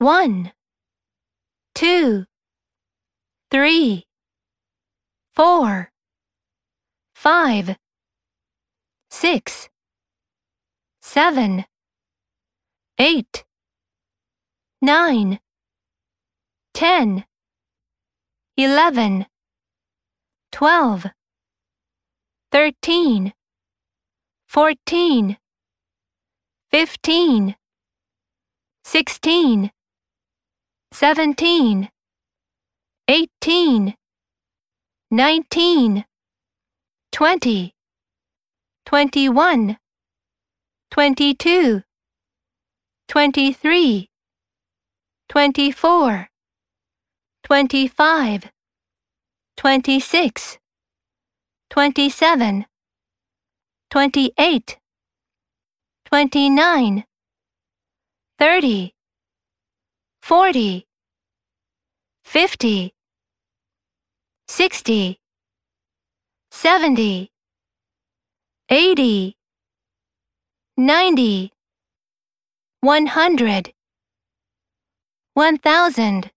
One, two, three, four, five, six, seven, eight, nine, ten, eleven, twelve, thirteen, fourteen, fifteen, sixteen, seventeen, eighteen, nineteen, twenty, twenty-one, twenty-two, twenty-three, twenty-four, twenty-five, twenty-six, twenty-seven, twenty-eight, twenty-nine, thirty, forty, fifty, sixty, seventy, eighty, ninety, one hundred, one thousand,